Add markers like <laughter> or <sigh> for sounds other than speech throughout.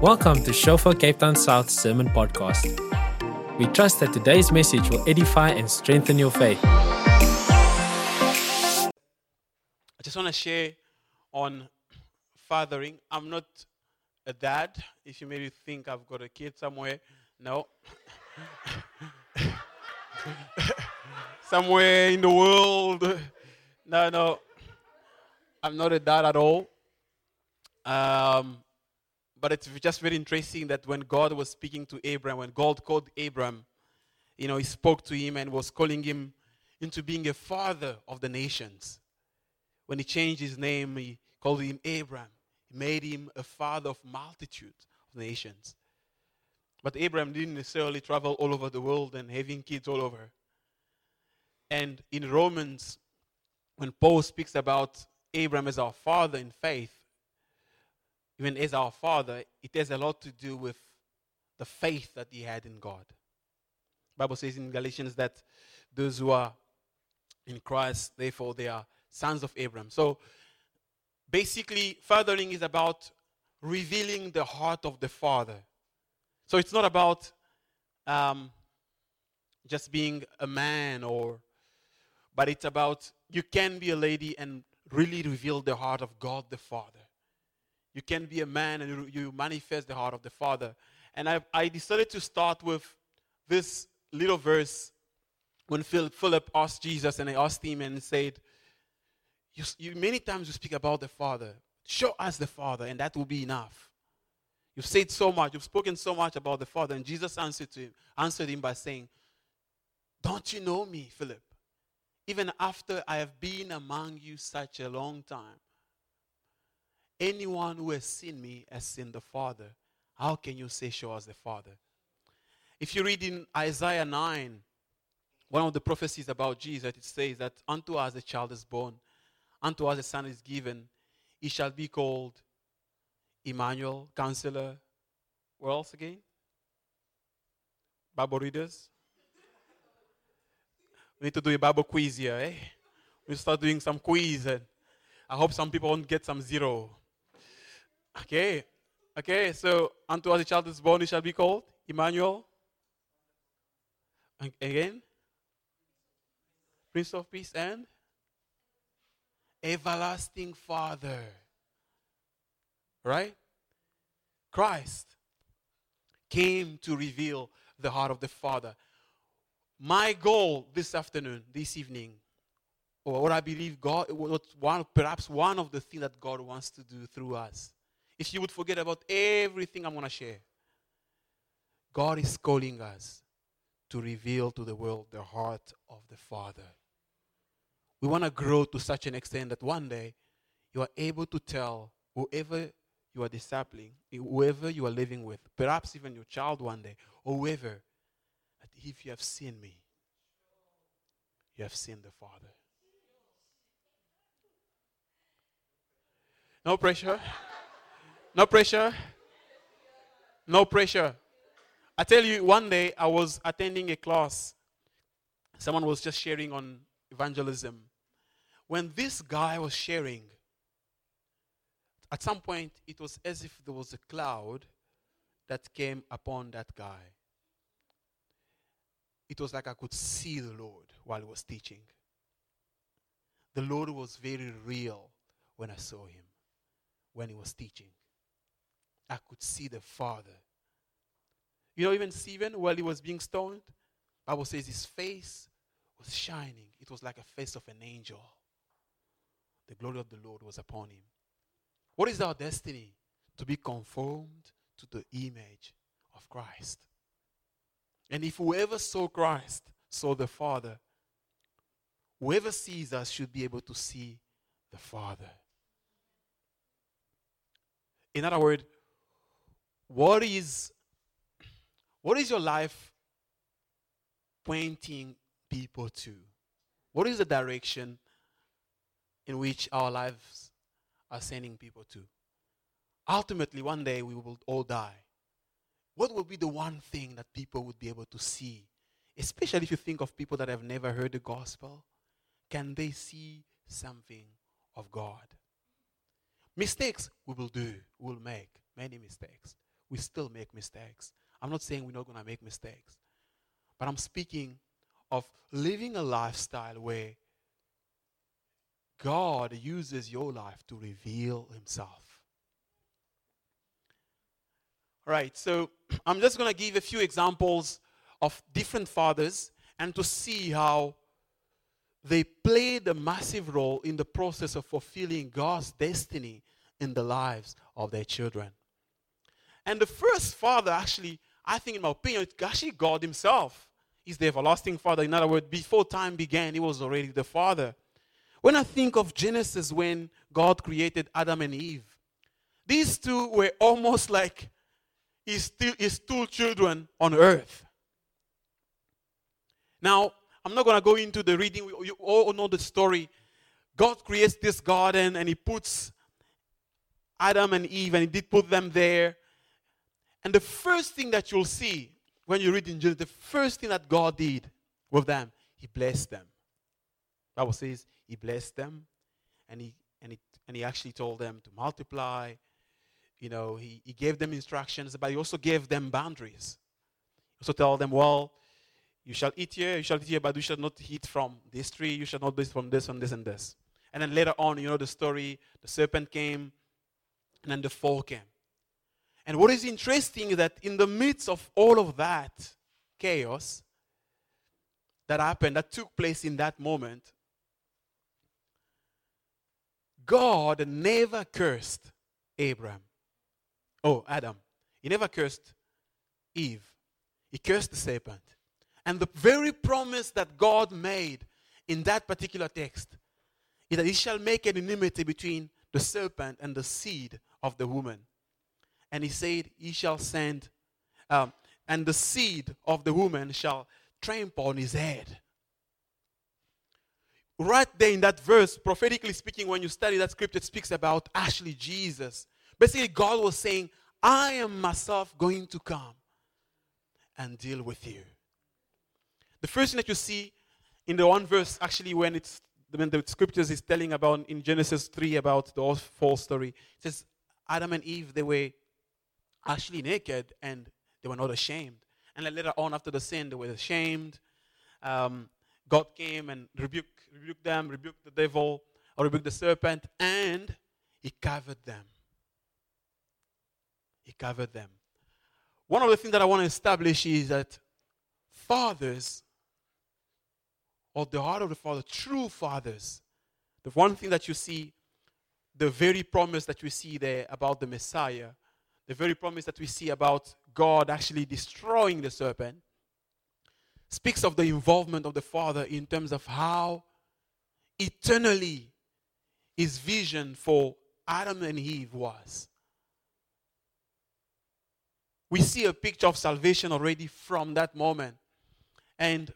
Welcome to Shofar Cape Town South Sermon Podcast. We trust that today's message will edify and strengthen your faith. I just want to share on fathering. I'm not a dad. If you maybe think I've got a kid somewhere, no. <laughs> somewhere in the world. No, no. I'm not a dad at all. Um, but it's just very interesting that when God was speaking to Abraham, when God called Abraham, you know, he spoke to him and was calling him into being a father of the nations. When he changed his name, he called him Abraham. He made him a father of multitudes of nations. But Abraham didn't necessarily travel all over the world and having kids all over. And in Romans, when Paul speaks about Abraham as our father in faith, even as our father, it has a lot to do with the faith that he had in God. The Bible says in Galatians that those who are in Christ, therefore they are sons of Abraham. So basically, fathering is about revealing the heart of the father. So it's not about um, just being a man or but it's about you can be a lady and really reveal the heart of God the Father. You can be a man and you manifest the heart of the Father. And I, I decided to start with this little verse when Philip asked Jesus and I asked him and said, you, you, many times you speak about the Father. Show us the Father, and that will be enough. You've said so much, you've spoken so much about the Father, and Jesus answered to him, answered him by saying, Don't you know me, Philip? Even after I have been among you such a long time, Anyone who has seen me has seen the Father. How can you say, Show us the Father? If you read in Isaiah 9, one of the prophecies about Jesus, it says that unto us a child is born, unto us a son is given. He shall be called Emmanuel, Counselor. What else again? Bible readers? We need to do a Bible quiz here, eh? We start doing some quiz. And I hope some people won't get some zero. Okay. Okay, so unto us a child is born, he shall be called Emmanuel. Again? Prince of Peace and Everlasting Father. Right? Christ came to reveal the heart of the Father. My goal this afternoon, this evening, or what I believe God, what one, perhaps one of the things that God wants to do through us, if you would forget about everything I'm going to share, God is calling us to reveal to the world the heart of the Father. We want to grow to such an extent that one day you are able to tell whoever you are discipling, whoever you are living with, perhaps even your child one day, or whoever, that if you have seen me, you have seen the Father. No pressure. No pressure. No pressure. I tell you, one day I was attending a class. Someone was just sharing on evangelism. When this guy was sharing, at some point it was as if there was a cloud that came upon that guy. It was like I could see the Lord while he was teaching. The Lord was very real when I saw him, when he was teaching. I could see the Father. You know, even Stephen, while he was being stoned, Bible says his face was shining. It was like a face of an angel. The glory of the Lord was upon him. What is our destiny? To be conformed to the image of Christ. And if whoever saw Christ saw the Father, whoever sees us should be able to see the Father. In other words, what is what is your life pointing people to? What is the direction in which our lives are sending people to? Ultimately, one day we will all die. What will be the one thing that people would be able to see? Especially if you think of people that have never heard the gospel. Can they see something of God? Mistakes we will do, we will make many mistakes. We still make mistakes. I'm not saying we're not going to make mistakes, but I'm speaking of living a lifestyle where God uses your life to reveal Himself. All right, so <clears throat> I'm just going to give a few examples of different fathers and to see how they played a massive role in the process of fulfilling God's destiny in the lives of their children. And the first father, actually, I think, in my opinion, it's actually God Himself. He's the everlasting Father. In other words, before time began, He was already the Father. When I think of Genesis, when God created Adam and Eve, these two were almost like his, his two children on earth. Now, I'm not going to go into the reading. You all know the story. God creates this garden and he puts Adam and Eve and he did put them there. And the first thing that you'll see when you read in Genesis, the first thing that God did with them, he blessed them. Bible says he blessed them and he and he and he actually told them to multiply. You know, he, he gave them instructions, but he also gave them boundaries. He also told them, well, you shall eat here, you shall eat here, but you shall not eat from this tree, you shall not eat from this and this and this. And then later on, you know the story, the serpent came, and then the fall came. And what is interesting is that in the midst of all of that chaos that happened, that took place in that moment, God never cursed Abraham. Oh, Adam. He never cursed Eve. He cursed the serpent. And the very promise that God made in that particular text is that he shall make an enmity between the serpent and the seed of the woman. And he said, He shall send, um, and the seed of the woman shall trample on his head. Right there in that verse, prophetically speaking, when you study that scripture, it speaks about actually Jesus. Basically, God was saying, I am myself going to come and deal with you. The first thing that you see in the one verse, actually, when it's when the scriptures is telling about in Genesis 3 about the fall story, it says Adam and Eve, they were actually naked and they were not ashamed. And then later on, after the sin, they were ashamed. Um, God came and rebuked, rebuked them, rebuked the devil, or rebuked the serpent, and he covered them. He covered them. One of the things that I want to establish is that fathers, or the heart of the father, true fathers, the one thing that you see, the very promise that we see there about the Messiah, the very promise that we see about God actually destroying the serpent, speaks of the involvement of the Father in terms of how eternally his vision for Adam and Eve was we see a picture of salvation already from that moment. And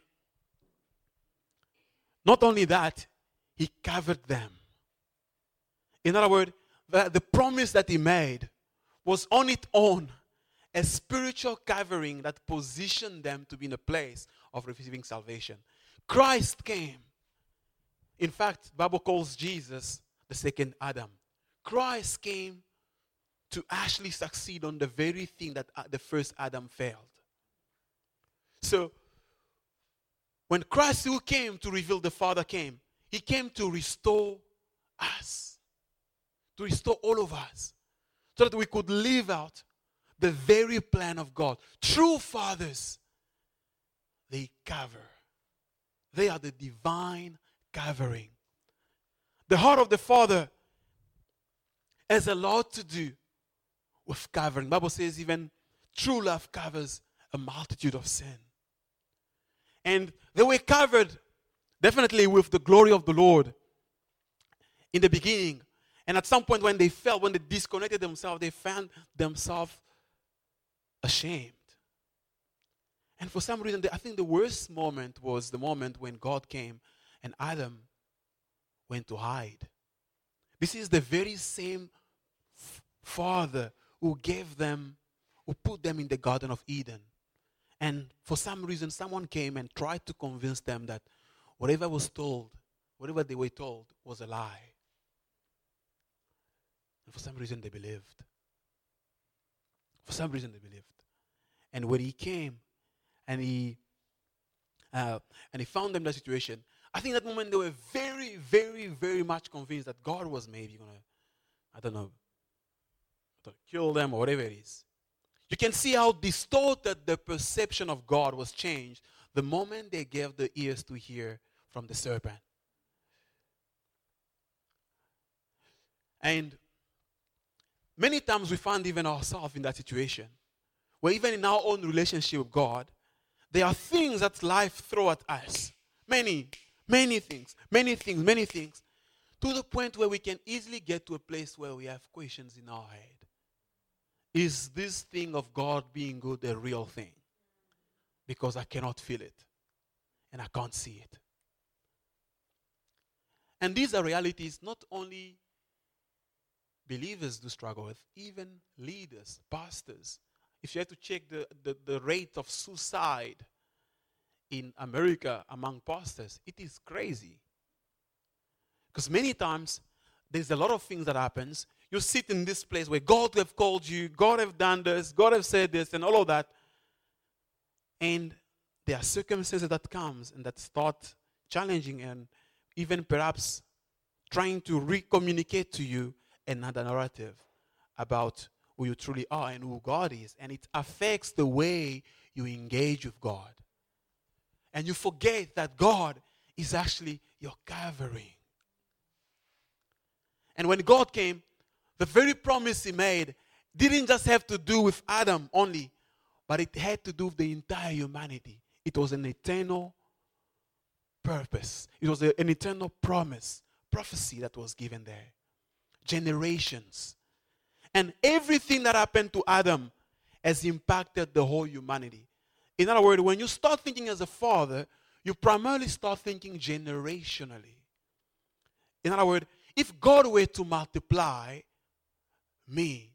not only that, he covered them. In other words, the, the promise that he made was on its own a spiritual covering that positioned them to be in a place of receiving salvation. Christ came. In fact, Bible calls Jesus the second Adam. Christ came to actually succeed on the very thing that uh, the first Adam failed. So, when Christ who came to reveal the Father came, he came to restore us, to restore all of us, so that we could live out the very plan of God. True fathers, they cover, they are the divine covering. The heart of the Father has a lot to do with covering. Bible says even true love covers a multitude of sin. And they were covered definitely with the glory of the Lord in the beginning. And at some point when they fell, when they disconnected themselves, they found themselves ashamed. And for some reason, I think the worst moment was the moment when God came and Adam went to hide. This is the very same father who gave them, who put them in the Garden of Eden. And for some reason, someone came and tried to convince them that whatever was told, whatever they were told, was a lie. And for some reason, they believed. For some reason, they believed. And when he came and he uh, and he found them in that situation, I think that moment they were very, very, very much convinced that God was maybe gonna, I don't know, kill them or whatever it is. You can see how distorted the perception of God was changed the moment they gave the ears to hear from the serpent. And many times we find even ourselves in that situation where even in our own relationship with God, there are things that life throw at us. Many, many things, many things, many things. To the point where we can easily get to a place where we have questions in our head. Is this thing of God being good a real thing? Because I cannot feel it and I can't see it. And these are realities not only believers do struggle with, even leaders, pastors. If you have to check the, the, the rate of suicide in America among pastors, it is crazy. Because many times there's a lot of things that happens. You sit in this place where God have called you, God have done this, God have said this, and all of that. And there are circumstances that comes and that start challenging and even perhaps trying to re-communicate to you another narrative about who you truly are and who God is. And it affects the way you engage with God. And you forget that God is actually your covering. And when God came, the very promise He made didn't just have to do with Adam only, but it had to do with the entire humanity. It was an eternal purpose, it was an eternal promise, prophecy that was given there generations. And everything that happened to Adam has impacted the whole humanity. In other words, when you start thinking as a father, you primarily start thinking generationally. In other words, if God were to multiply me,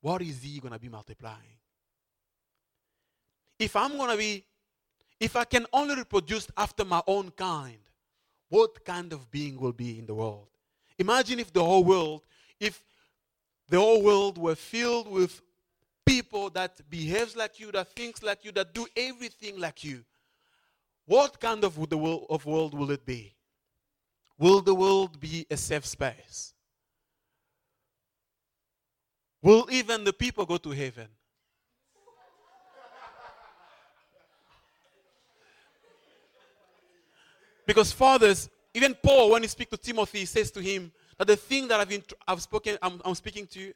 what is He going to be multiplying? If I'm going to be, if I can only reproduce after my own kind, what kind of being will be in the world? Imagine if the whole world, if the whole world were filled with people that behaves like you, that thinks like you, that do everything like you. What kind of the world of world will it be? Will the world be a safe space? Will even the people go to heaven? Because fathers, even Paul, when he speaks to Timothy, he says to him that the thing that I've, been, I've spoken, I'm, I'm speaking to you,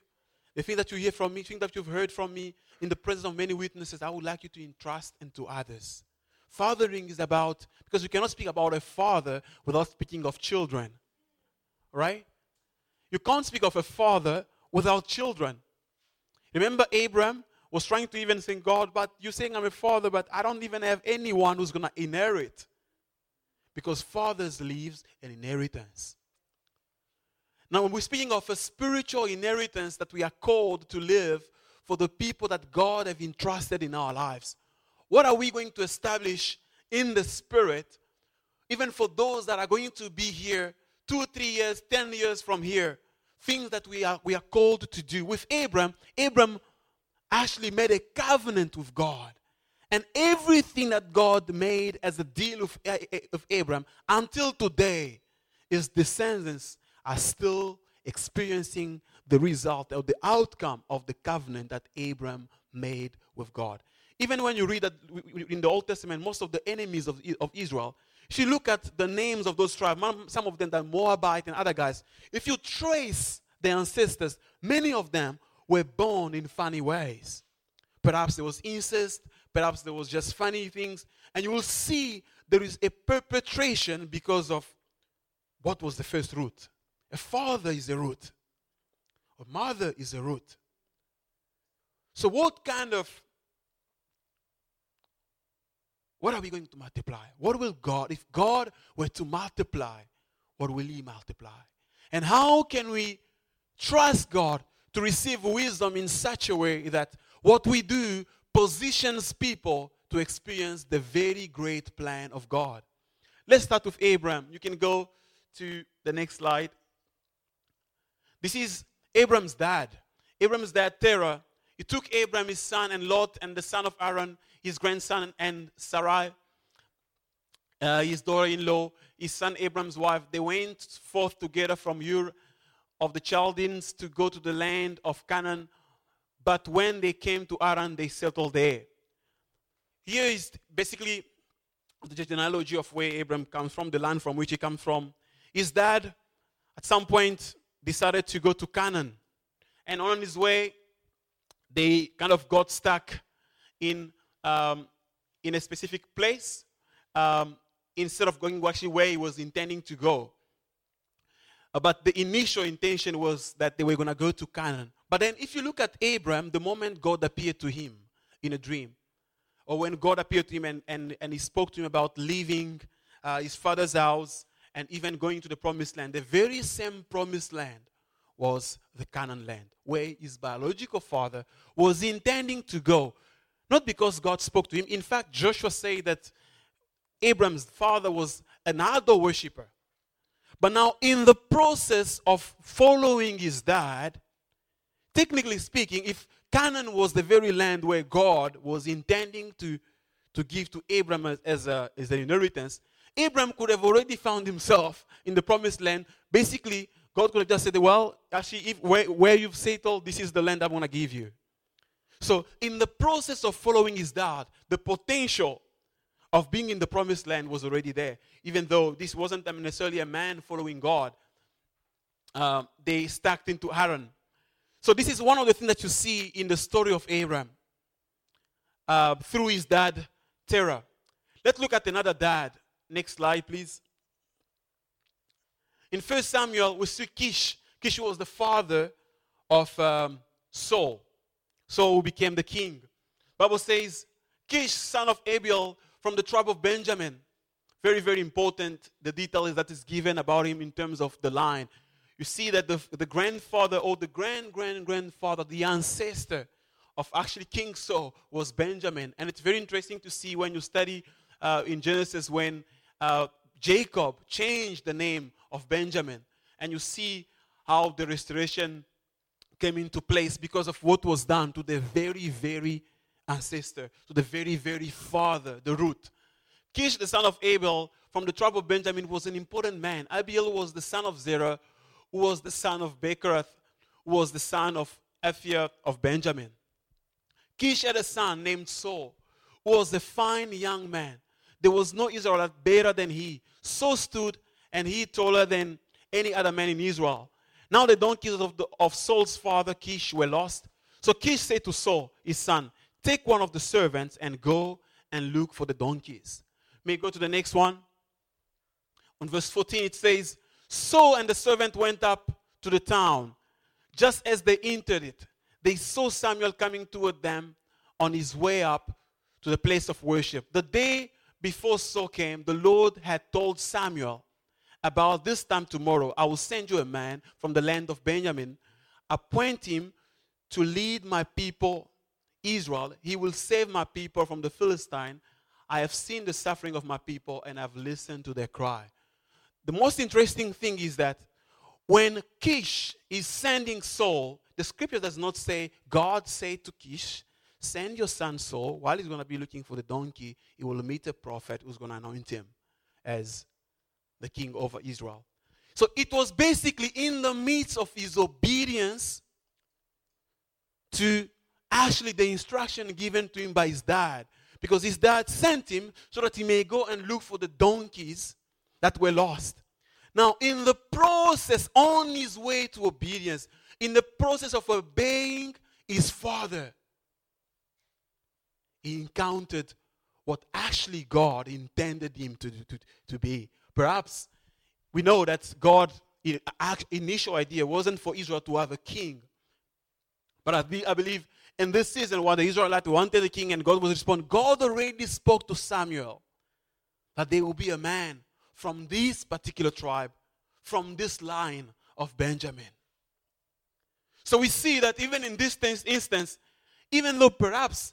the thing that you hear from me, the thing that you've heard from me in the presence of many witnesses, I would like you to entrust into others. Fathering is about, because you cannot speak about a father without speaking of children. Right? You can't speak of a father without children. Remember, Abraham was trying to even think, God, but you're saying I'm a father, but I don't even have anyone who's going to inherit. Because fathers leaves an inheritance. Now, when we're speaking of a spiritual inheritance that we are called to live for the people that God have entrusted in our lives, what are we going to establish in the spirit, even for those that are going to be here two, three years, ten years from here? Things that we are, we are called to do. With Abram, Abram actually made a covenant with God. And everything that God made as a deal with, with Abram until today, his descendants are still experiencing the result or the outcome of the covenant that Abram made with God. Even when you read that in the Old Testament, most of the enemies of, of Israel, if you look at the names of those tribes, some of them are Moabite and other guys, if you trace their ancestors, many of them were born in funny ways. Perhaps there was incest, Perhaps there was just funny things. And you will see there is a perpetration because of what was the first root. A father is a root, a mother is a root. So, what kind of what are we going to multiply? What will God, if God were to multiply, what will He multiply? And how can we trust God to receive wisdom in such a way that what we do positions people to experience the very great plan of God. Let's start with Abraham. You can go to the next slide. This is Abraham's dad. Abraham's dad, Terah, He took Abraham, his son, and Lot, and the son of Haran, his grandson, and Sarai, uh, his daughter in law, his son Abraham's wife. They went forth together from Ur of the Chaldeans to go to the land of Canaan. But when they came to Haran, they settled there. Here is basically the genealogy of where Abram comes from, the land from which he comes from. His dad, at some point, decided to go to Canaan. And on his way, they kind of got stuck in, um, in a specific place um, instead of going actually where he was intending to go. But the initial intention was that they were going to go to Canaan. But then, if you look at Abraham, the moment God appeared to him in a dream, or when God appeared to him and, and, and he spoke to him about leaving uh, his father's house and even going to the promised land, the very same promised land was the Canaan land, where his biological father was intending to go. Not because God spoke to him. In fact, Joshua said that Abraham's father was an idol worshiper. But now, in the process of following his dad, technically speaking, if Canaan was the very land where God was intending to, to give to Abraham as, a, as an inheritance, Abraham could have already found himself in the promised land. Basically, God could have just said, Well, actually, if, where, where you've settled, this is the land I'm going to give you. So, in the process of following his dad, the potential of being in the promised land was already there. Even though this wasn't necessarily a man following God, uh, they stacked into Haran. So, this is one of the things that you see in the story of Abraham uh, through his dad, Terah. Let's look at another dad. Next slide, please. In 1 Samuel, we see Kish. Kish was the father of um, Saul. Saul became the king. Bible says, Kish, son of Abiel, from the tribe of Benjamin. Very, very important. The detail is that is given about him in terms of the line. You see that the, the grandfather or the grand, grand, grandfather, the ancestor of actually King Saul was Benjamin. And it's very interesting to see when you study uh, in Genesis when uh, Jacob changed the name of Benjamin. And you see how the restoration came into place because of what was done to the very, very ancestor, to the very, very father, the root. Kish, the son of Abel, from the tribe of Benjamin, was an important man. Abiel was the son of Zerah, who was the son of Bechorath, who was the son of Ephia of Benjamin. Kish had a son named Saul, who was a fine young man. There was no Israelite better than he. So stood, and he taller than any other man in Israel. Now the donkeys of, the, of Saul's father Kish were lost. So Kish said to Saul, his son, Take one of the servants and go and look for the donkeys. May go to the next one. On verse 14, it says, So and the servant went up to the town. Just as they entered it, they saw Samuel coming toward them on his way up to the place of worship. The day before Saul came, the Lord had told Samuel, About this time tomorrow, I will send you a man from the land of Benjamin. Appoint him to lead my people Israel, he will save my people from the Philistine. I have seen the suffering of my people and I've listened to their cry. The most interesting thing is that when Kish is sending Saul, the scripture does not say, God said to Kish, send your son Saul. While he's going to be looking for the donkey, he will meet a prophet who's going to anoint him as the king over Israel. So it was basically in the midst of his obedience to actually the instruction given to him by his dad. Because his dad sent him so that he may go and look for the donkeys that were lost. Now, in the process, on his way to obedience, in the process of obeying his father, he encountered what actually God intended him to, to, to be. Perhaps we know that God, initial idea wasn't for Israel to have a king. But I, I believe in this season while the Israelites wanted a king and God was responding, God already spoke to Samuel that there will be a man from this particular tribe, from this line of Benjamin. So we see that even in this instance, even though perhaps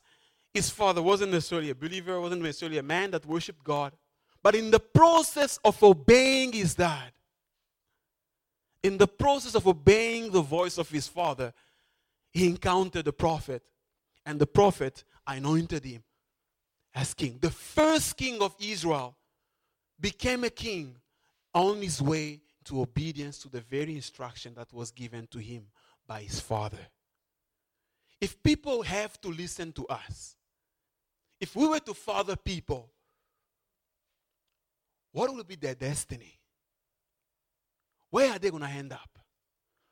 his father wasn't necessarily a believer, wasn't necessarily a man that worshiped God, but in the process of obeying his dad, in the process of obeying the voice of his father, he encountered the prophet and the prophet anointed him as king. The first king of Israel became a king on his way to obedience to the very instruction that was given to him by his father. If people have to listen to us, if we were to father people, what will be their destiny? Where are they going to end up?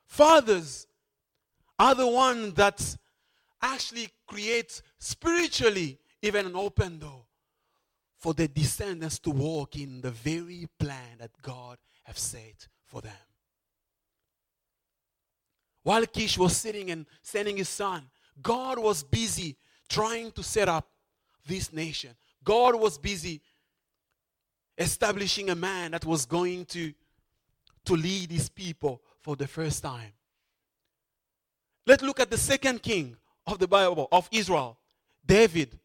Fathers are the ones that actually create spiritually even an open door for their descendants to walk in the very plan that God has set for them. While Kish was sitting and sending his son, God was busy trying to set up this nation. God was busy establishing a man that was going to, to lead his people for the first time. Let's look at the second king of the Bible, of Israel, David.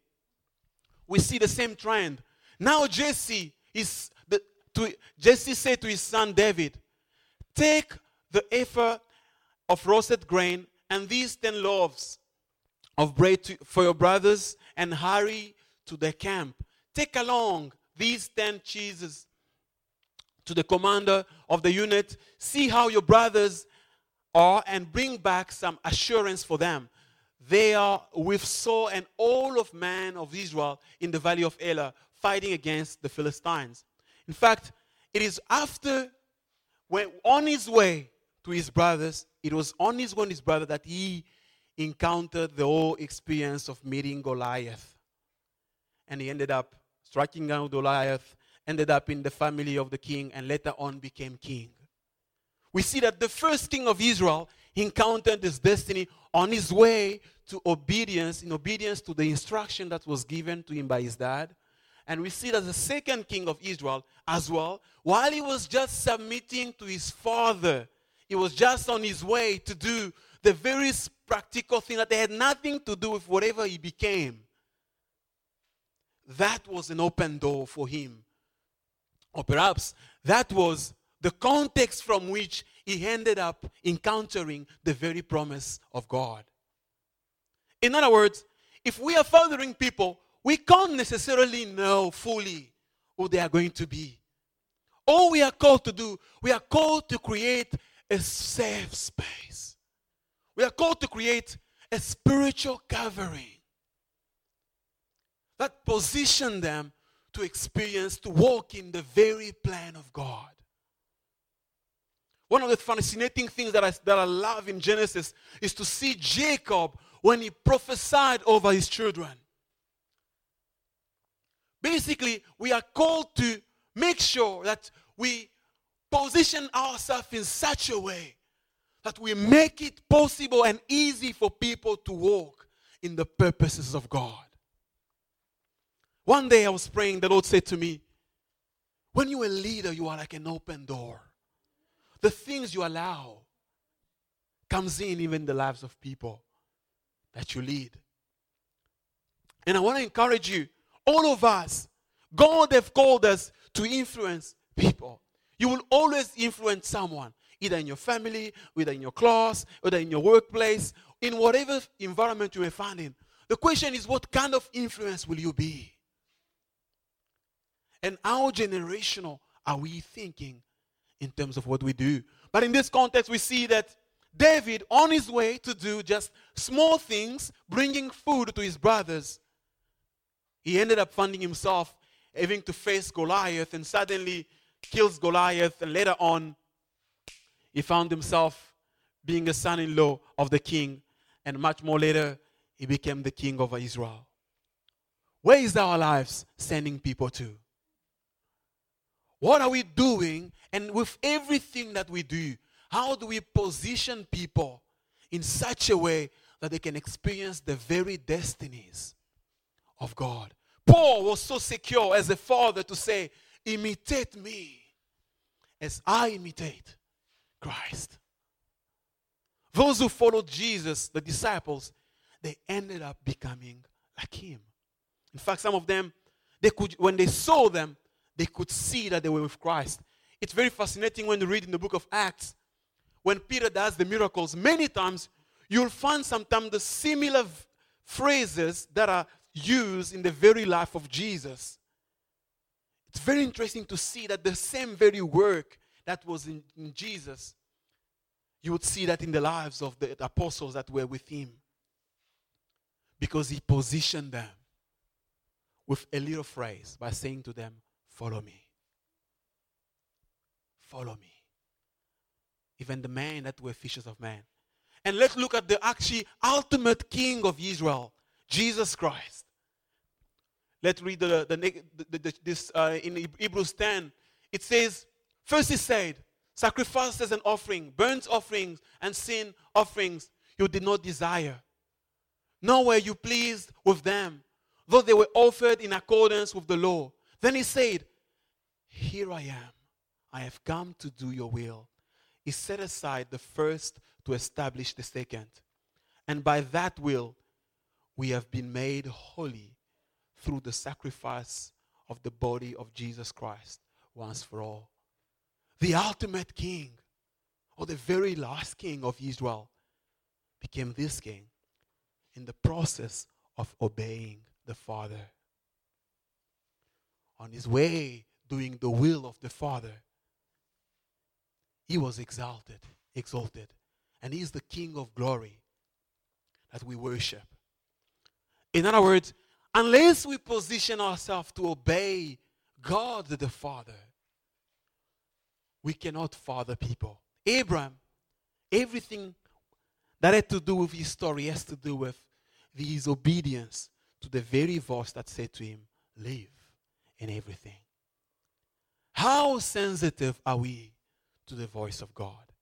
We see the same trend. Now Jesse is the, to, Jesse said to his son David, Take the ephah of roasted grain and these ten loaves of bread to, for your brothers and hurry to the camp. Take along these ten cheeses to the commander of the unit. See how your brothers are and bring back some assurance for them. They are with Saul and all of man of Israel in the valley of Elah fighting against the Philistines. In fact, it is after when on his way to his brothers, it was on his way to his brother that he encountered the whole experience of meeting Goliath. And he ended up striking down Goliath, ended up in the family of the king, and later on became king. We see that the first king of Israel encountered his destiny on his way to obedience, in obedience to the instruction that was given to him by his dad. And we see that the second king of Israel as well, while he was just submitting to his father, he was just on his way to do the very practical thing that they had nothing to do with whatever he became. That was an open door for him. Or perhaps that was the context from which he ended up encountering the very promise of God. In other words, if we are fathering people, we can't necessarily know fully who they are going to be. All we are called to do, we are called to create a safe space. We are called to create a spiritual covering that position them to experience, to walk in the very plan of God. One of the fascinating things that I, that I love in Genesis is to see Jacob when he prophesied over his children. Basically, we are called to make sure that we position ourselves in such a way that we make it possible and easy for people to walk in the purposes of God. One day I was praying, the Lord said to me, When you're a leader, you are like an open door. The things you allow comes in even the lives of people that you lead. And I want to encourage you, all of us, God have called us to influence people. You will always influence someone, either in your family, either in your class, either in your workplace, in whatever environment you may find in. The question is, what kind of influence will you be? And how generational are we thinking in terms of what we do? But in this context, we see that David, on his way to do just small things, bringing food to his brothers, he ended up finding himself having to face Goliath and suddenly kills Goliath. And later on, he found himself being a son in law of the king. And much more later, he became the king of Israel. Where is our lives sending people to? What are we doing? And with everything that we do, how do we position people in such a way that they can experience the very destinies of God? Paul was so secure as a father to say, Imitate me as I imitate Christ. Those who followed Jesus, the disciples, they ended up becoming like him. In fact, some of them, they could, when they saw them, they could see that they were with Christ. It's very fascinating when you read in the book of Acts, when Peter does the miracles, many times you'll find sometimes the similar phrases that are used in the very life of Jesus. It's very interesting to see that the same very work that was in, in Jesus, you would see that in the lives of the apostles that were with him. Because he positioned them with a little phrase by saying to them, Follow me. Follow me. Even the men that were fishers of men. And let's look at the actually ultimate king of Israel, Jesus Christ. Let's read the, the, the, the this uh, in Hebrews 10. It says, First he said, Sacrifices and offering, burnt offerings and sin offerings you did not desire. Nor were you pleased with them, though they were offered in accordance with the law. Then he said, Here I am. I have come to do your will. He set aside the first to establish the second. And by that will, we have been made holy through the sacrifice of the body of Jesus Christ once for all. The ultimate king, or the very last king of Israel, became this king in the process of obeying the Father. On his way doing the will of the Father, he was exalted, exalted. And he is the King of glory that we worship. In other words, unless we position ourselves to obey God the Father, we cannot father people. Abraham, everything that had to do with his story has to do with his obedience to the very voice that said to him, Live in everything. How sensitive are we to the voice of God?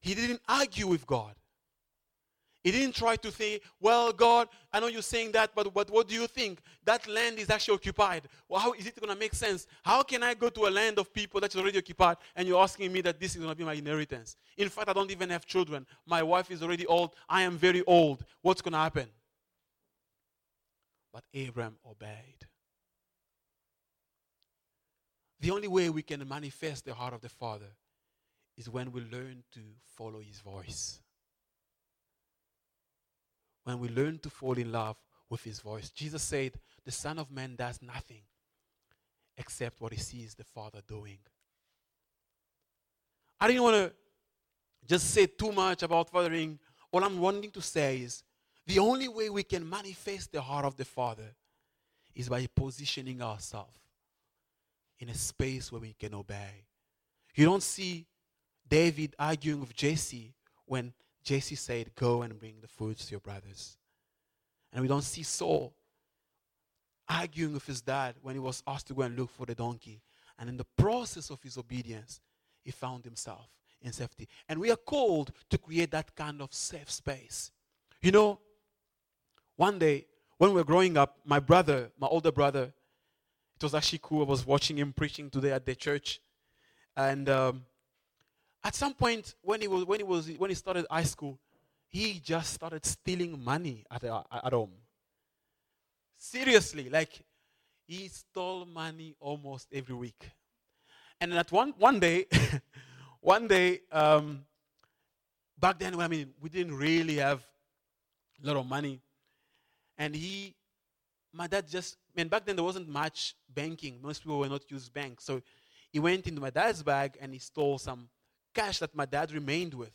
He didn't argue with God. He didn't try to say, Well, God, I know you're saying that, but, but what do you think? That land is actually occupied. Well, how is it going to make sense? How can I go to a land of people that's already occupied and you're asking me that this is going to be my inheritance? In fact, I don't even have children. My wife is already old. I am very old. What's going to happen? But Abraham obeyed. The only way we can manifest the heart of the Father is when we learn to follow his voice when we learn to fall in love with his voice. Jesus said, The Son of Man does nothing except what he sees the Father doing. I didn't want to just say too much about fathering. All I'm wanting to say is the only way we can manifest the heart of the Father is by positioning ourselves in a space where we can obey. You don't see David arguing with Jesse when Jesse said, Go and bring the food to your brothers. And we don't see Saul arguing with his dad when he was asked to go and look for the donkey. And in the process of his obedience, he found himself in safety. And we are called to create that kind of safe space. You know, one day when we were growing up, my brother, my older brother, it was actually cool. I was watching him preaching today at the church. And um, at some point, when he was when he was when he started high school, he just started stealing money at, uh, at home. Seriously, like he stole money almost every week. And at one one day, <laughs> one day, um, back then, I mean, we didn't really have a lot of money, and he, my dad just, man, back then there wasn't much banking. Most people were not use banks, so he went into my dad's bag and he stole some cash that my dad remained with.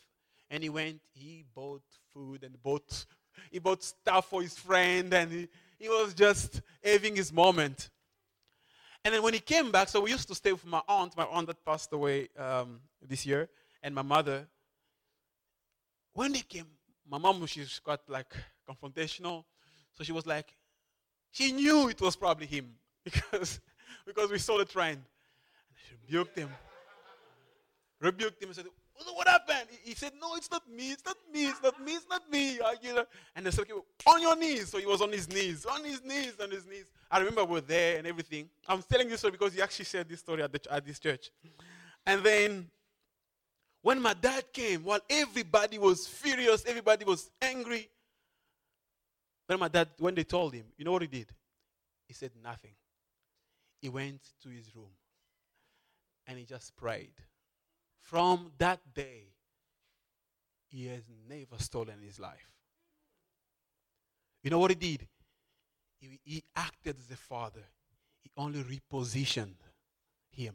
And he went, he bought food and bought, <laughs> he bought stuff for his friend, and he, he was just having his moment. And then when he came back, so we used to stay with my aunt, my aunt that passed away um, this year, and my mother. When he came, my mom, she's quite like confrontational. So she was like, she knew it was probably him <laughs> because, because we saw the trend. And she rebuked him rebuked him and said, What happened? He said, No, it's not me, it's not me, it's not me, it's not me. You know? And they said, okay, On your knees. So he was on his knees, on his knees, on his knees. I remember we were there and everything. I'm telling this story because he actually shared this story at, the, at this church. And then when my dad came, while everybody was furious, everybody was angry, when my dad, when they told him, you know what he did? He said nothing. He went to his room and he just prayed from that day, he has never stolen his life. You know what he did? He, he acted as a father. He only repositioned him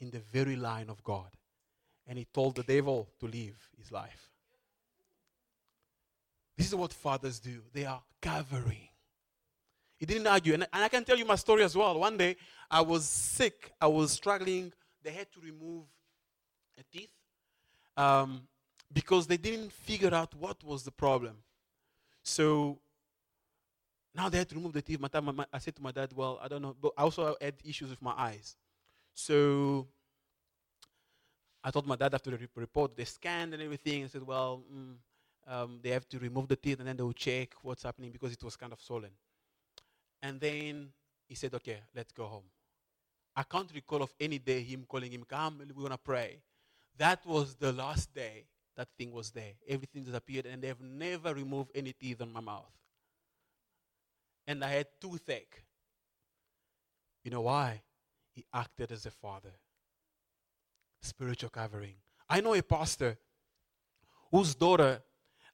in the very line of God. And he told the devil to leave his life. This is what fathers do. They are covering. He didn't argue. And, and I can tell you my story as well. One day, I was sick. I was struggling. They had to remove a teeth um, because they didn't figure out what was the problem. So now they had to remove the teeth. My time, my, I said to my dad, "Well, I don't know." But I also had issues with my eyes. So I told my dad after the report, they scanned and everything, and said, "Well, mm, um, they have to remove the teeth, and then they will check what's happening because it was kind of swollen." And then he said, "Okay, let's go home." I can't recall of any day him calling him, "Come, we're gonna pray." That was the last day that thing was there. Everything disappeared, and they've never removed any teeth on my mouth and I had toothache. You know why? He acted as a father. Spiritual covering. I know a pastor whose daughter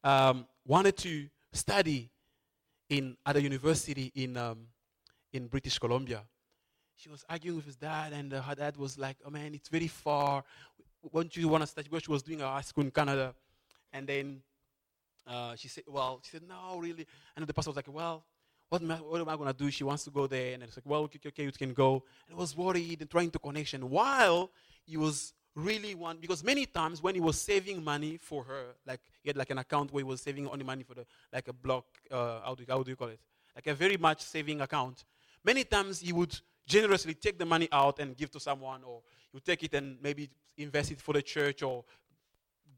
um, wanted to study in at a university in um, in British Columbia. She was arguing with his dad, and uh, her dad was like, "Oh man, it's very far. Won't you want to study?" Because she was doing her high school in Canada, and then uh, she said, "Well, she said no, really." And the pastor was like, "Well, what am I, I going to do? She wants to go there. And it's like, well, okay, okay, you can go. And he was worried and trying to connection while he was really one because many times when he was saving money for her, like he had like an account where he was saving only money for the like a block, uh, how, do, how do you call it? Like a very much saving account. Many times he would generously take the money out and give to someone, or would take it and maybe invest it for the church or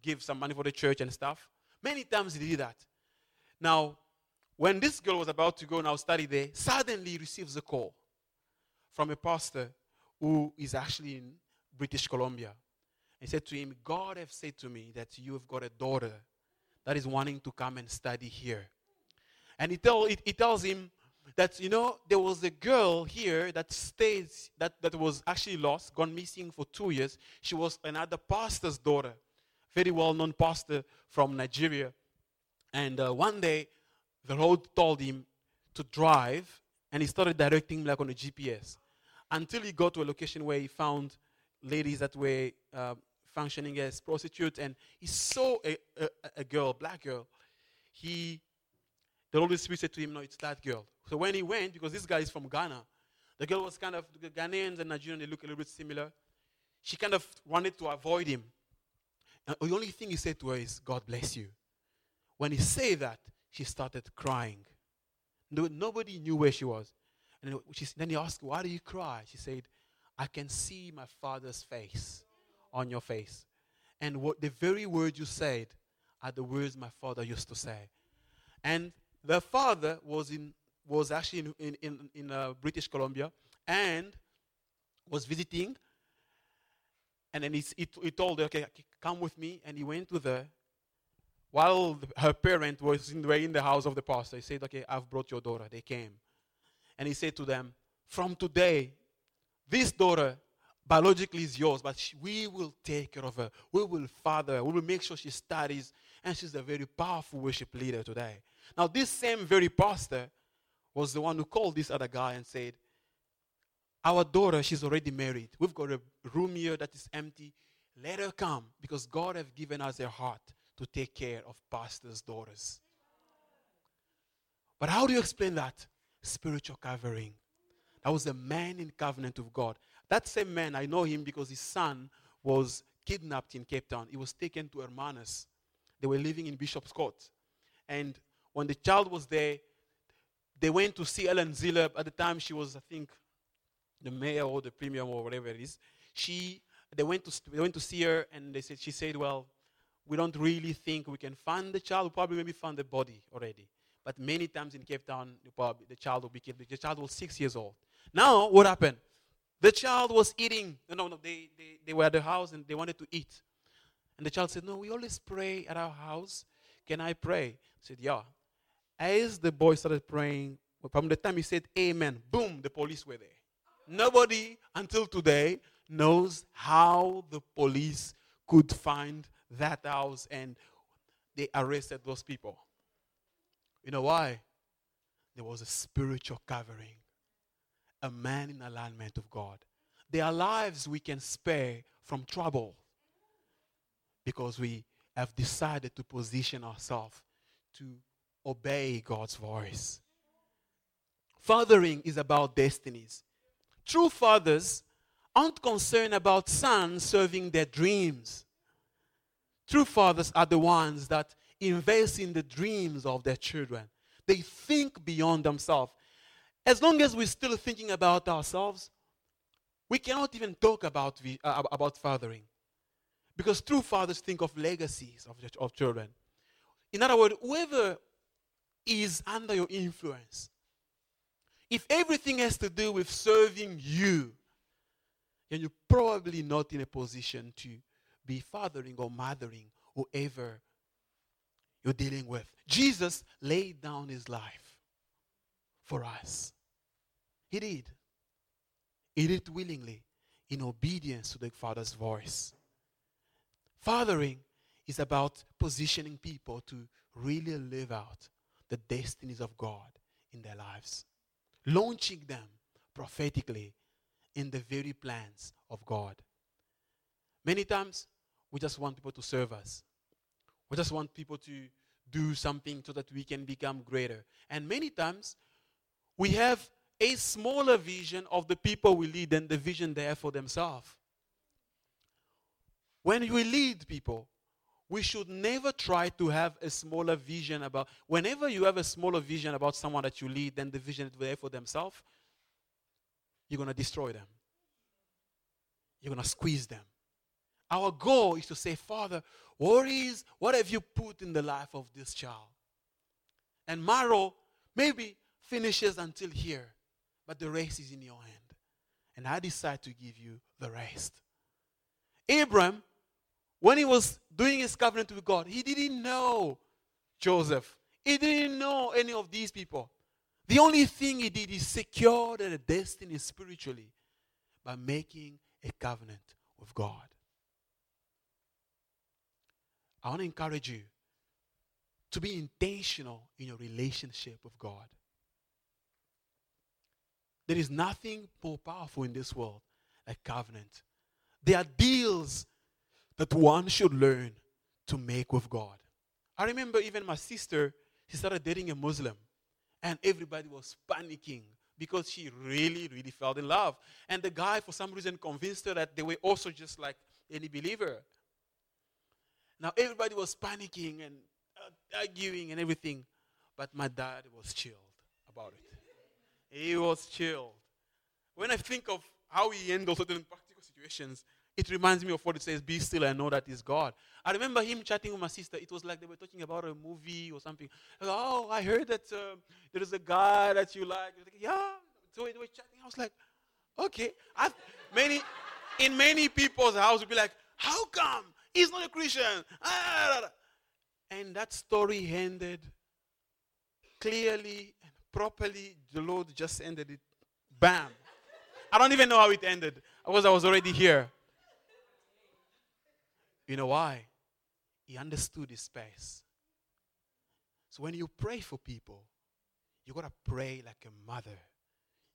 give some money for the church and stuff. Many times he did that. Now, when this girl was about to go now study there, suddenly he receives a call from a pastor who is actually in British Columbia. He said to him, God have said to me that you have got a daughter that is wanting to come and study here. And he, tell, he, he tells him that, you know, there was a girl here that stayed, that, that was actually lost, gone missing for two years. She was another pastor's daughter, very well known pastor from Nigeria. And uh, one day, the road told him to drive, and he started directing like on a GPS until he got to a location where he found ladies that were uh, functioning as prostitutes, and he saw a, a, a girl, black girl. He, the Holy Spirit said to him, "No, it's that girl." So when he went, because this guy is from Ghana, the girl was kind of the Ghanaians and Nigerians. They look a little bit similar. She kind of wanted to avoid him. And the only thing he said to her is, "God bless you." When he said that, she started crying. No, nobody knew where she was. And she, then he asked, Why do you cry? She said, I can see my father's face on your face. And what the very words you said are the words my father used to say. And the father was in was actually in in, in, uh, British Columbia and was visiting. And then he, he, he told her, okay, come with me. And he went with her while her parent was in the, in the house of the pastor, he said, Okay, I've brought your daughter. They came. And he said to them, From today, this daughter biologically is yours, but she, we will take care of her. We will father her. We will make sure she studies. And she's a very powerful worship leader today. Now, this same very pastor was the one who called this other guy and said, Our daughter, she's already married. We've got a room here that is empty. Let her come because God has given us a heart to take care of pastors' daughters. But how do you explain that? Spiritual covering. That was a man in covenant with God. That same man, I know him because his son was kidnapped in Cape Town. He was taken to Hermanus. They were living in Bishopscourt. And when the child was there, they went to see Helen Zille. At the time, she was, I think, the mayor or the premier or whatever it is. She, they went to, they went to see her, and they said, she said, well, we don't really think we can find the child. We probably maybe found the body already. But many times in Cape Town, the child will be killed. The child was six years old. Now, what happened? The child was eating. No, no, they, they, they were at the house and they wanted to eat. And the child said, No, we always pray at our house. Can I pray? I said, Yeah. As the boy started praying, from the time he said amen, boom, the police were there. Nobody until today knows how the police could find that house and they arrested those people. You know why? There was a spiritual covering, a man in alignment of God. There are lives we can spare from trouble because we have decided to position ourselves to obey God's voice. Fathering is about destinies. True fathers aren't concerned about sons serving their dreams. True fathers are the ones that invest in the dreams of their children. They think beyond themselves. As long as we're still thinking about ourselves, we cannot even talk about, uh, about fathering. Because true fathers think of legacies of, of children. In other words, whoever is under your influence, if everything has to do with serving you, then you're probably not in a position to be fathering or mothering whoever you're dealing with. Jesus laid down his life for us. He did. He did willingly in obedience to the Father's voice. Fathering is about positioning people to really live out the destinies of God in their lives, launching them prophetically in the very plans of God. Many times, we just want people to serve us. We just want people to do something so that we can become greater. And many times, we have a smaller vision of the people we lead than the vision they have for themselves. When we lead people, we should never try to have a smaller vision about whenever you have a smaller vision about someone that you lead than the vision they have for themselves you're going to destroy them. You're going to squeeze them. Our goal is to say father what is what have you put in the life of this child? And Maro maybe finishes until here but the race is in your hand. And i decide to give you the rest. Abram when he was doing his covenant with God, he didn't know Joseph. He didn't know any of these people. The only thing he did is secure their destiny spiritually by making a covenant with God. I want to encourage you to be intentional in your relationship with God. There is nothing more powerful in this world like covenant. There are deals that one should learn to make with God. I remember even my sister, she started dating a Muslim, and everybody was panicking because she really, really fell in love. And the guy, for some reason, convinced her that they were also just like any believer. Now, everybody was panicking and uh, arguing and everything, but my dad was chilled about it. He was chilled. When I think of how he handled certain practical situations, it reminds me of what it says, Be still and know that is God. I remember him chatting with my sister. It was like they were talking about a movie or something. I was, oh, I heard that uh, there is a guy that you like. like yeah. So they were chatting. I was like, okay. I've, many, in many people's house, would be like, how come? He's not a Christian. Ah, and that story ended clearly and properly. The Lord just ended it. Bam. I don't even know how it ended because I was already here. You know why? He understood his space. So when you pray for people, you got to pray like a mother.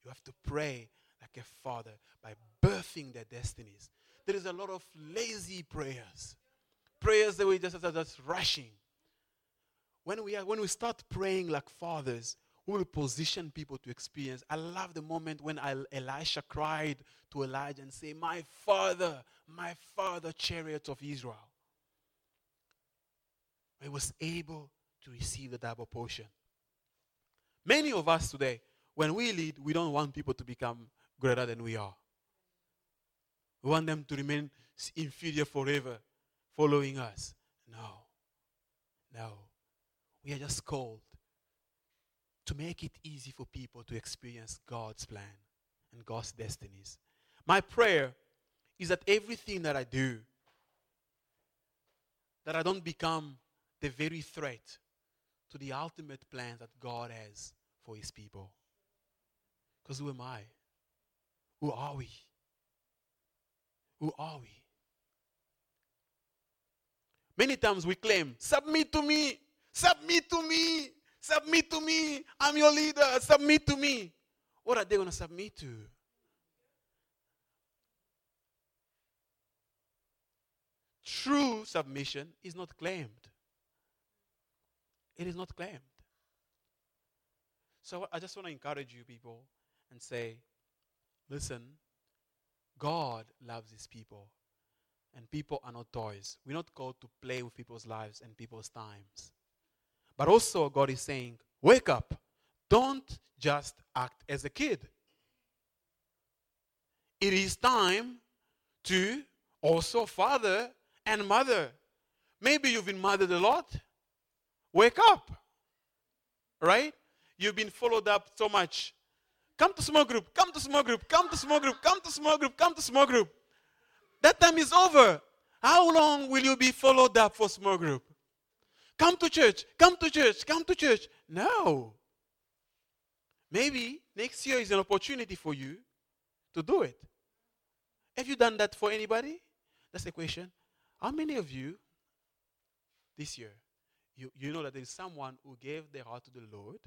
You have to pray like a father by birthing their destinies. There is a lot of lazy prayers, prayers that we just, just rushing. When we, are, when we start praying like fathers, will position people to experience. I love the moment when Elisha cried to Elijah and say, "My father, my father, chariot of Israel." He was able to receive the double portion. Many of us today, when we lead, we don't want people to become greater than we are. We want them to remain inferior forever, following us. No. No. We are just called to make it easy for people to experience God's plan and God's destinies. My prayer is that everything that I do, that I don't become the very threat to the ultimate plan that God has for his people. Because who am I? Who are we? Who are we? Many times we claim, submit to me, submit to me, submit to me, I'm your leader, submit to me. What are they going to submit to? True submission is not claimed. It is not claimed. So I just want to encourage you, people, and say, listen, God loves his people. And people are not toys. We're not called to play with people's lives and people's times. But also, God is saying, wake up. Don't just act as a kid. It is time to also father and mother. Maybe you've been mothered a lot. Wake up. Right? You've been followed up so much. Come to small group, come to small group, come to small group, come to small group, come to small group. That time is over. How long will you be followed up for small group? Come to church, come to church, come to church. No. Maybe next year is an opportunity for you to do it. Have you done that for anybody? That's the question. How many of you this year, you, you know that there is someone who gave their heart to the Lord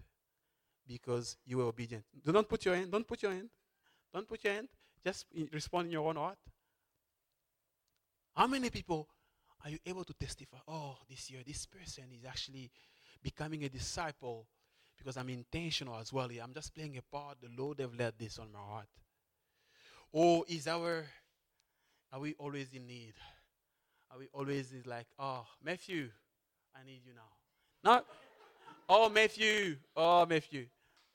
because you were obedient? Do not put your hand, don't put your hand. Don't put your hand. Just respond in your own heart. How many people are you able to testify? Oh, this year, this person is actually becoming a disciple because I'm intentional as well. I'm just playing a part. The Lord have led this on my heart. Or is our are we always in need? Are we always like, oh, Matthew, I need you now? No. Oh, Matthew. Oh, Matthew.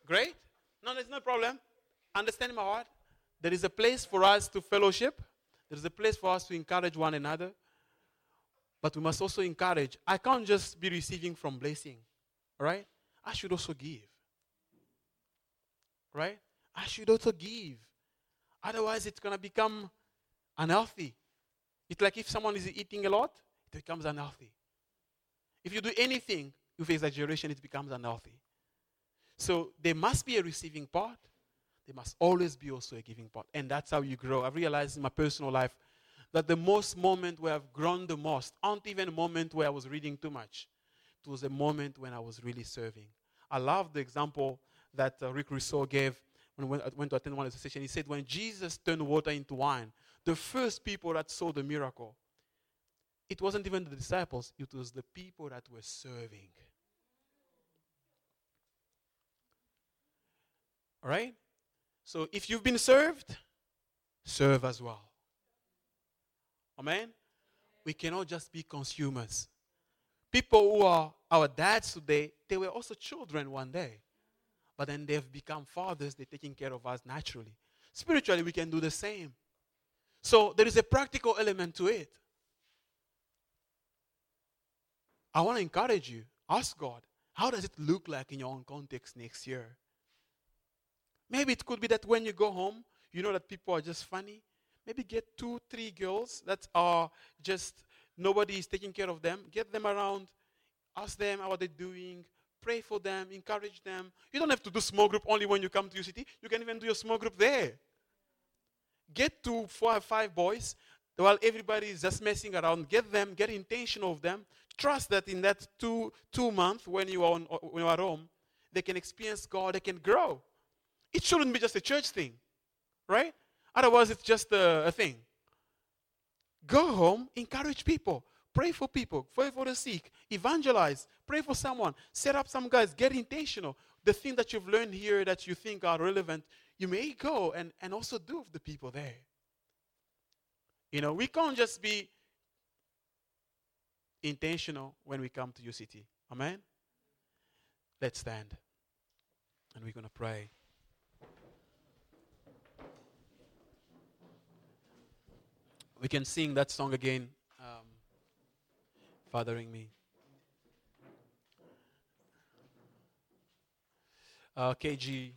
Great. No, there's no problem. Understand my heart. There is a place for us to fellowship. There is a place for us to encourage one another. But we must also encourage. I can't just be receiving from blessing. All right? I should also give. Right? I should also give. Otherwise, it's going to become unhealthy. It's like if someone is eating a lot, it becomes unhealthy. If you do anything with exaggeration, it becomes unhealthy. So there must be a receiving part. There must always be also a giving part. And that's how you grow. I've realized in my personal life that the most moment where I've grown the most aren't even a moment where I was reading too much. It was a moment when I was really serving. I love the example that uh, Rick Rousseau gave when I went to attend one of the sessions. He said, when Jesus turned water into wine, the first people that saw the miracle, it wasn't even the disciples, it was the people that were serving. All right? So if you've been served, serve as well. Amen? We cannot just be consumers. People who are our dads today, they were also children one day. But then they've become fathers, they're taking care of us naturally. Spiritually, we can do the same. So there is a practical element to it. I want to encourage you. Ask God, how does it look like in your own context next year? Maybe it could be that when you go home, you know that people are just funny. Maybe get two, three girls that are just nobody is taking care of them. Get them around, ask them how they're doing, pray for them, encourage them. You don't have to do small group only when you come to UCT. You can even do your small group there get to four or five boys while everybody is just messing around. Get them, get intention of them. Trust that in that two, two months when you, are on, when you are home, they can experience God, they can grow. It shouldn't be just a church thing, right? Otherwise, it's just a, a thing. Go home, encourage people, pray for people, pray for the sick, evangelize, pray for someone, set up some guys, get intentional. The thing that you've learned here that you think are relevant, you may go and, and also do with the people there. You know, we can't just be intentional when we come to UCT. Amen? Let's stand. And we're going to pray. We can sing that song again, um, Fathering Me. Uh, KG.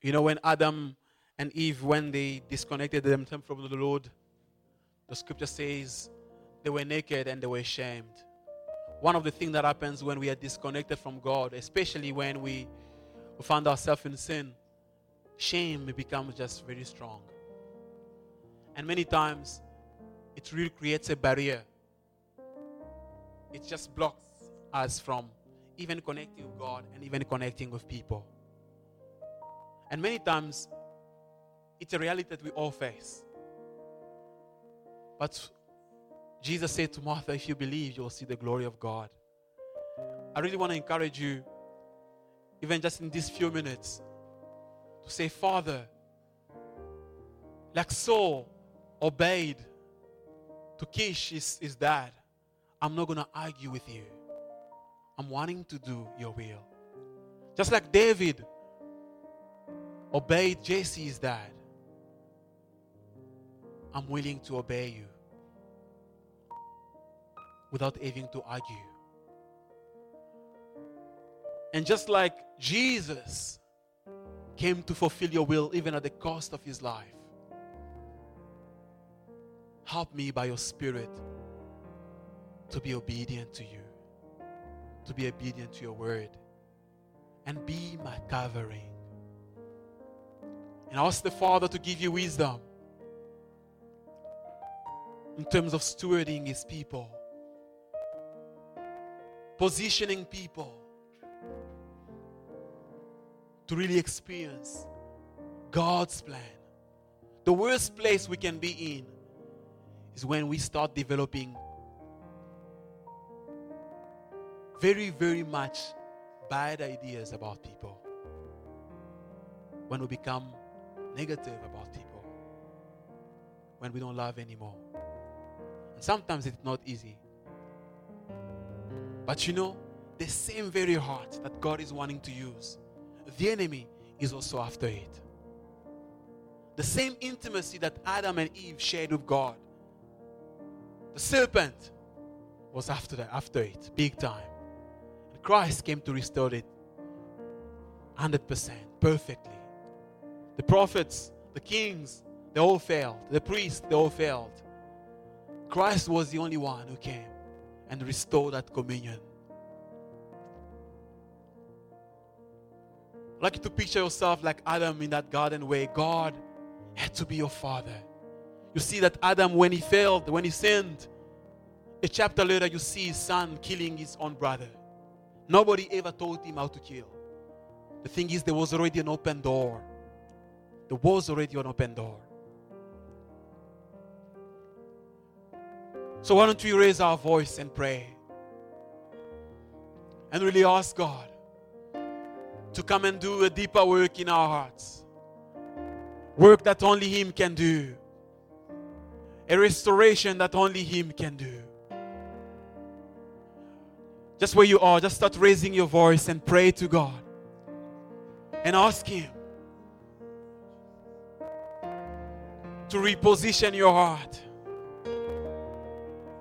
You know, when Adam and Eve, when they disconnected themselves from the Lord, the scripture says they were naked and they were ashamed. One of the things that happens when we are disconnected from God, especially when we, we find ourselves in sin, shame becomes just very strong. And many times, it really creates a barrier. It just blocks us from even connecting with God and even connecting with people. And many times, it's a reality that we all face. But Jesus said to Martha, If you believe, you will see the glory of God. I really want to encourage you, even just in these few minutes, to say, Father, like Saul obeyed to Kish, his, his dad, I'm not going to argue with you. I'm wanting to do your will. Just like David obeyed Jesse's dad, I'm willing to obey you without having to argue. And just like Jesus came to fulfill your will even at the cost of his life, help me by your Spirit to be obedient to you, to be obedient to your word, and be my covering. And ask the Father to give you wisdom in terms of stewarding his people, positioning people to really experience God's plan. The worst place we can be in is when we start developing very, very much bad ideas about people. When we become negative about people. When we don't love anymore. And sometimes it's not easy. But you know, the same very heart that God is wanting to use, the enemy is also after it. The same intimacy that Adam and Eve shared with God, the serpent was after that, after it, big time. And Christ came to restore it 100%, perfectly. The prophets, the kings, they all failed. The priests, they all failed. Christ was the only one who came and restore that communion. I'd like you to picture yourself like Adam in that garden where God had to be your father. You see that Adam, when he failed, when he sinned, a chapter later, you see his son killing his own brother. Nobody ever told him how to kill. The thing is, there was already an open door. There was already an open door. So, why don't we raise our voice and pray? And really ask God to come and do a deeper work in our hearts. Work that only Him can do. A restoration that only Him can do. Just where you are, just start raising your voice and pray to God. And ask Him to reposition your heart